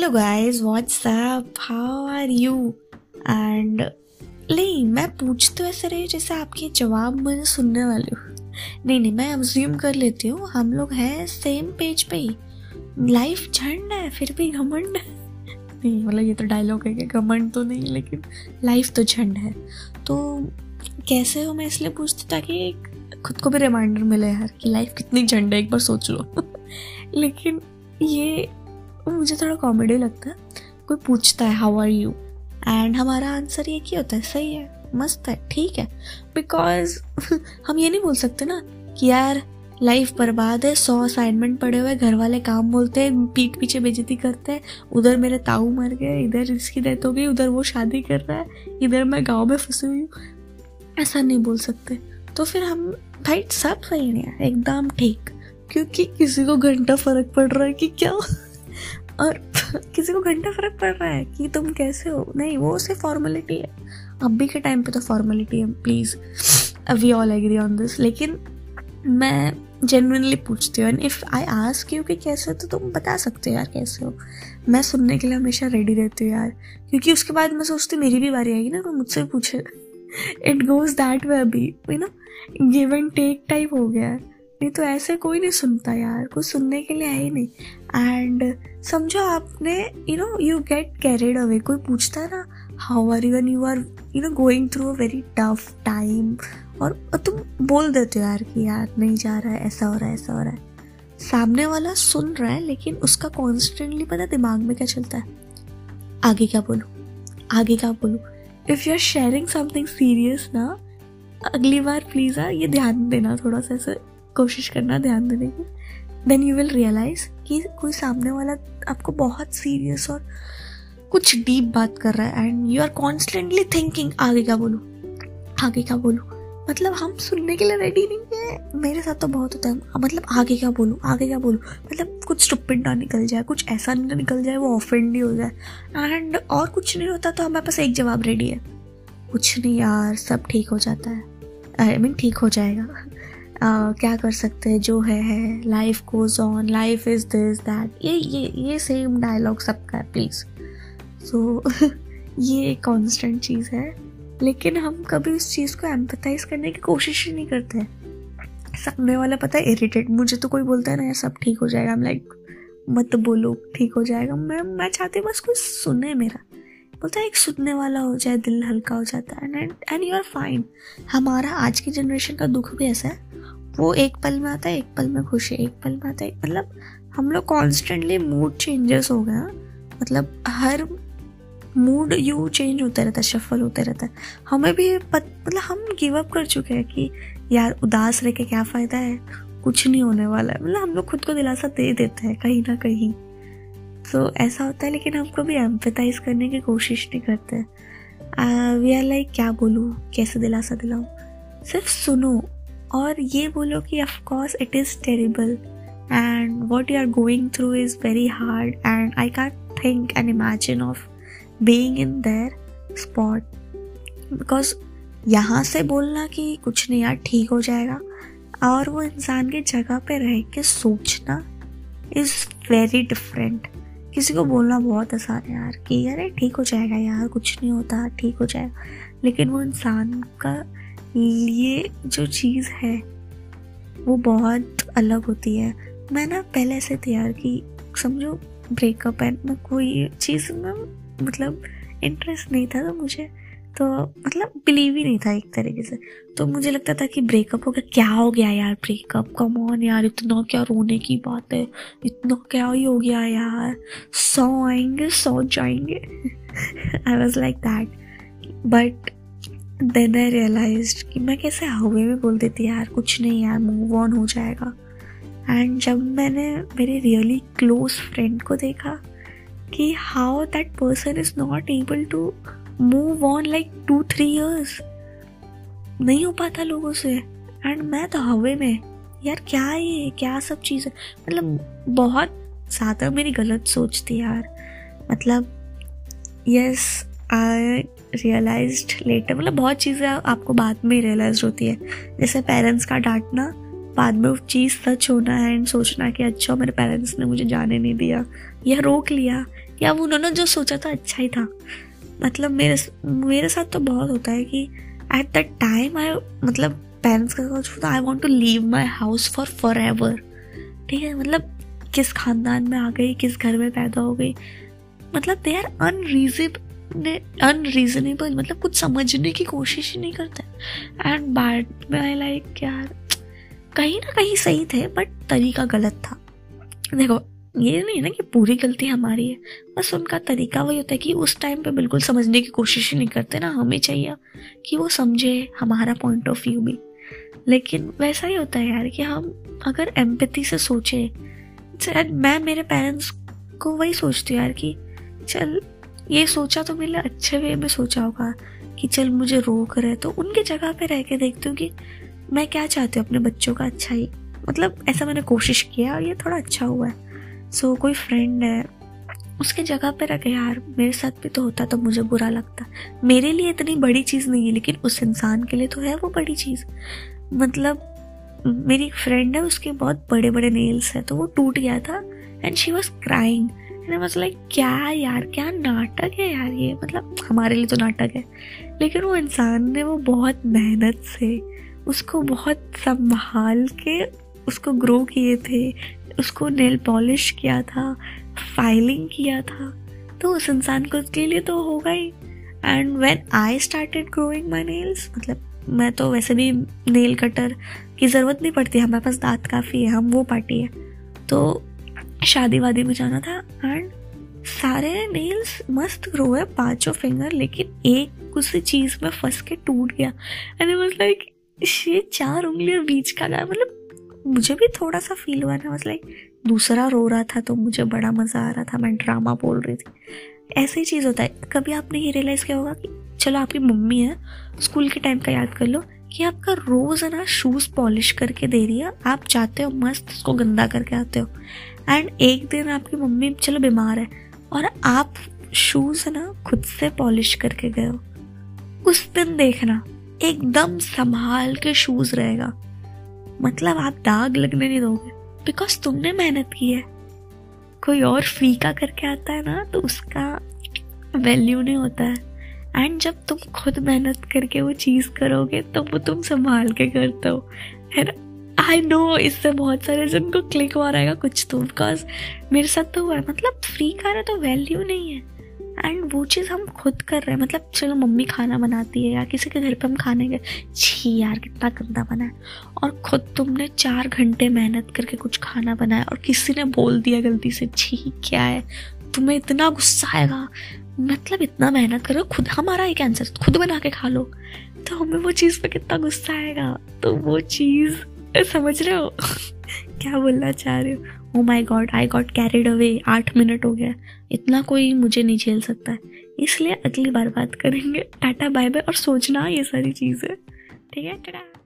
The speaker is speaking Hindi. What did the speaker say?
Hello guys what's up how are you and नहीं, मैं पूछते ऐसे रही जैसे आपके जवाब मैं सुनने वाली हूँ। नहीं नहीं, मैं अज्यूम कर लेती हूँ। हम लोग हैं सेम पेज पे ही। लाइफ झंड है, फिर भी घमंड नहीं मतलब ये तो डायलॉग है कि घमंड तो नहीं, लेकिन लाइफ तो झंड है। तो कैसे हो? मैं इसलिए पूछती ताकि खुद को भी रिमाइंडर मिले यार कि लाइफ कितनी झंड है, एक बार सोच लो। लेकिन ये मुझे थोड़ा कॉमेडी लगता है। कोई पूछता है हाउ आर यू एंड हमारा आंसर ये क्या होता है, सही है, मस्त है, ठीक है। बिकॉज़ हम ये नहीं बोल सकते ना कि यार लाइफ बर्बाद है, सौ असाइनमेंट पड़े हुए घर वाले काम बोलते हैं, पीठ पीछे बेजती करते हैं, उधर मेरे ताऊ मर गए, इधर इसकी डेथ हो गई, उधर वो शादी कर रहा है, इधर मैं गाँव में फंसी हुई हूँ। ऐसा नहीं बोल सकते। तो फिर हम, भाई, सब सही नहीं है, एकदम ठीक। क्योंकि किसी को घंटा फ़र्क पड़ रहा है कि क्या और किसी को घंटा फ़र्क पड़ रहा है कि तुम कैसे हो? नहीं, वो सिर्फ़ फॉर्मेलिटी है। अभी के टाइम पे तो फॉर्मेलिटी है please we all agree on this लेकिन मैं जेनुअनली पूछती हूँ and if I ask you कि कैसे तो तुम बता सकते हो यार कैसे हो। मैं सुनने के लिए हमेशा रेडी रहती हूँ यार। क्योंकि उसके बाद मैं सोचती हूँ, मेरी भी बारी आएगी ना, कोई मुझसे पूछे। इट गोज दैट वे अभी you know give and take type हो गया। है नहीं तो ऐसे कोई नहीं सुनता यार, कुछ सुनने के लिए है ही नहीं। एंड समझो आपने you know you get carried away कोई पूछता ना how are you you are you know going through a very tough time और तुम बोल देते हो यार कि यार, नहीं जा रहा है, ऐसा हो रहा है, ऐसा हो रहा है। सामने वाला सुन रहा है, लेकिन उसका कॉन्स्टेंटली पता दिमाग में क्या चलता है? आगे क्या बोलूँ? आगे क्या बोलूँ? If you are sharing something serious ना, अगली बार प्लीज़ आ ये ध्यान देना थोड़ा सा ऐसे। कोशिश करना ध्यान देने की। देन यू विल रियलाइज़ कि कोई सामने वाला आपको बहुत सीरियस और कुछ डीप बात कर रहा है and you are constantly thinking आगे क्या बोलूँ? आगे क्या बोलूँ? मतलब हम सुनने के लिए रेडी नहीं है। मेरे साथ तो बहुत होता है। मतलब आगे क्या बोलूँ? आगे क्या बोलूँ? मतलब कुछ स्टुपिड ना निकल जाए, कुछ ऐसा ना निकल जाए, वो ऑफेंड ही हो जाए। एंड और कुछ नहीं होता तो हमारे पास एक जवाब रेडी है। कुछ नहीं यार, सब ठीक हो जाता है। आई मीन ठीक हो जाएगा। क्या कर सकते हैं जो है है life goes on life is this that ये ये ये सेम डायलॉग सबका है प्लीज़ सो so, ये कॉन्स्टेंट चीज़ है लेकिन हम कभी उस चीज़ को एम्पथाइज करने की कोशिश ही नहीं करते सामने वाला पता है इरिटेट मुझे तो कोई बोलता है ना यार सब ठीक हो जाएगा. हम लाइक मत बोलो ठीक हो जाएगा. मैं मैं चाहती हूँ बस कोई सुने मेरा। बोलता है एक सुनने वाला हो जाए दिल हल्का हो जाता है and and you are fine हमारा आज की जनरेशन का दुख भी ऐसा है। वो एक पल में आता है एक पल में खुशी एक पल में आता है। मतलब हम लोग कॉन्स्टेंटली मूड चेंजेस हो गया मतलब हर मूड यू चेंज होता रहता है शफल होता रहता है। हमें भी पत, मतलब हम गिव अप कर चुके हैं कि यार उदास रह के क्या फ़ायदा है? कुछ नहीं होने वाला है। मतलब हम लोग खुद को दिलासा दे देते हैं कहीं ना कहीं। तो ऐसा होता है, लेकिन हम कभी एम्पथाइज करने की कोशिश नहीं करते। वी आर लाइक क्या बोलूँ? कैसे दिलासा दिलाऊँ? सिर्फ़ सुनो, और ये बोलो कि of course it is terrible and what you are going through is very hard and I can think and imagine of being in their spot because यहाँ से बोलना कि कुछ नहीं यार, ठीक हो जाएगा, और वो इंसान की जगह पे रह के सोचना इज़ वेरी डिफरेंट किसी को बोलना बहुत आसान है यार कि अरे ठीक हो जाएगा यार, कुछ नहीं होता, ठीक हो जाएगा। लेकिन वो इंसान का लिए जो चीज़ है, वो बहुत अलग होती है। मैं ना पहले ऐसे तैयार की समझो ब्रेकअप है, मैं कोई चीज़ में मतलब इंटरेस्ट नहीं था तो मुझे तो मतलब बिलीव ही नहीं था एक तरीके से। तो मुझे लगता था कि ब्रेकअप हो गया क्या हो गया यार ब्रेकअप कम ऑन यार, इतना क्या रोने की बात है? इतना क्या ही हो गया यार? सौ आएँगे, सौ जाएँगे। I was like that but then I realize कि मैं कैसे हवे में बोल देती यार, कुछ नहीं यार मूव ऑन हो जाएगा। एंड जब मैंने मेरे रियली क्लोज फ्रेंड को देखा कि how that person is not able to move on like two three years नहीं हो पाता लोगों से। एंड मैं तो हवे में। यार क्या ये? क्या सब चीज़ है? मतलब बहुत ज़्यादा मेरी गलत सोच थी यार। मतलब यस आई रियलाइज़ लेटर मतलब बहुत चीज़ें आपको बाद में रियलाइज़ होती है। जैसे पेरेंट्स का डांटना बाद में वो चीज़ सच होना है एंड सोचना कि अच्छा मेरे पेरेंट्स ने मुझे जाने नहीं दिया या रोक लिया या उन्होंने जो सोचा था अच्छा ही था। मतलब मेरे मेरे साथ तो बहुत होता है कि एट द टाइम आई मतलब पेरेंट्स का सोच होता I want to leave my house for for ever ठीक है? मतलब किस खानदान में आ गई, किस घर में पैदा हो गई? मतलब दे आर अनरीजनेबल अनरीजनेबल मतलब कुछ समझने की कोशिश ही नहीं करते। एंड बाद में आई लाइक यार, कहीं ना कहीं सही थे बट तरीका गलत था। देखो ये नहीं ना कि पूरी गलती हमारी है। बस उनका तरीका वही होता है कि उस टाइम पे बिल्कुल समझने की कोशिश ही नहीं करते ना, हमें चाहिए कि वो समझे हमारा पॉइंट ऑफ़ व्यू भी। लेकिन वैसा ही होता है यार कि हम अगर एम्पति से सोचे मैं मेरे पेरेंट्स को वही सोचती हूँ यार कि चल, ये सोचा तो मेरे अच्छे वे में सोचा होगा कि चल मुझे रोक रहे तो उनके जगह पे रह के देखती हूँ कि मैं क्या चाहती हूँ अपने बच्चों का अच्छा ही मतलब ऐसा मैंने कोशिश किया और ये थोड़ा अच्छा हुआ है। सो so, कोई फ्रेंड है उसके जगह पर रखे यार मेरे साथ भी तो होता तो मुझे बुरा लगता। मेरे लिए इतनी बड़ी चीज़ नहीं है लेकिन उस इंसान के लिए तो है वो बड़ी चीज़। मतलब मेरी एक फ्रेंड है उसके बहुत बड़े बड़े नेल्स हैं तो वो टूट गया था and she was crying and I like क्या यार क्या नाटक है यार ये? मतलब हमारे लिए तो नाटक है। लेकिन वो इंसान ने वो बहुत मेहनत से उसको बहुत संभाल के उसको ग्रो किए थे। उसको नेल पॉलिश किया था फाइलिंग किया था तो उस इंसान को उसके लिए तो होगा ही। And when I started growing my nails मतलब मैं तो वैसे भी नेल कटर की ज़रूरत नहीं पड़ती, हमारे पास दांत काफ़ी है, हम वो पार्टी है। तो शादी वादी में जाना था एंड सारे नेल्स मस्त ग्रो है, पाँचों फिंगर लेकिन एक उसी चीज़ में फंस के टूट गया। एंड वाज लाइक ये चार उंगलियाँ बीच का गया मतलब मुझे भी थोड़ा सा फील हुआ ना मतलब दूसरा रो रहा था तो मुझे बड़ा मज़ा आ रहा था, मैं ड्रामा बोल रही थी। ऐसी चीज़ होता है। कभी आपने ये रियलाइज़ किया होगा कि चलो आपकी मम्मी है स्कूल के टाइम का याद कर लो कि आपका रोज़ है ना शूज़ पॉलिश करके दे रही है, आप चाहते हो मस्त उसको गंदा करके आते हो। एंड एक दिन आपकी मम्मी चलो बीमार है और आप शूज़ है ना खुद से पॉलिश करके गए हो। उस दिन देखना, एकदम संभाल के शूज़ रहेगा। मतलब आप दाग लगने नहीं दोगे। बिकॉज़ तुमने मेहनत की है। कोई और फीका करके आता है ना तो उसका वैल्यू नहीं होता है। एंड जब तुम खुद मेहनत करके वो चीज़ करोगे तो वो तुम संभाल के करते हो। एंड आई नो इससे बहुत सारे जन को क्लिक हो रहेगा कुछ तो बिकॉज़ मेरे साथ तो हुआ है। मतलब फ्री का है तो वैल्यू नहीं है। एंड वो चीज़ हम खुद कर रहे हैं। मतलब चलो मम्मी खाना बनाती है या किसी के घर पे हम खाने गए, छी यार कितना गंदा बना है। और खुद तुमने चार घंटे मेहनत करके कुछ खाना बनाया और किसी ने बोल दिया गलती से, छी, क्या है? तुम्हें इतना गुस्सा आएगा। मतलब इतना मेहनत करो, खुद हमारा एक आंसर खुद बना के खा लो। तो हमें वो चीज़ पे कितना गुस्सा आएगा। तो वो चीज़ समझ रहे हो? क्या बोलना चाह रहे हो? ओ my God I got carried away आठ मिनट हो गया। इतना कोई मुझे नहीं झेल सकता। है इसलिए अगली बार बात करेंगे। टाटा बाय बाय और सोचना ये सारी चीज़ें। ठीक है टाटा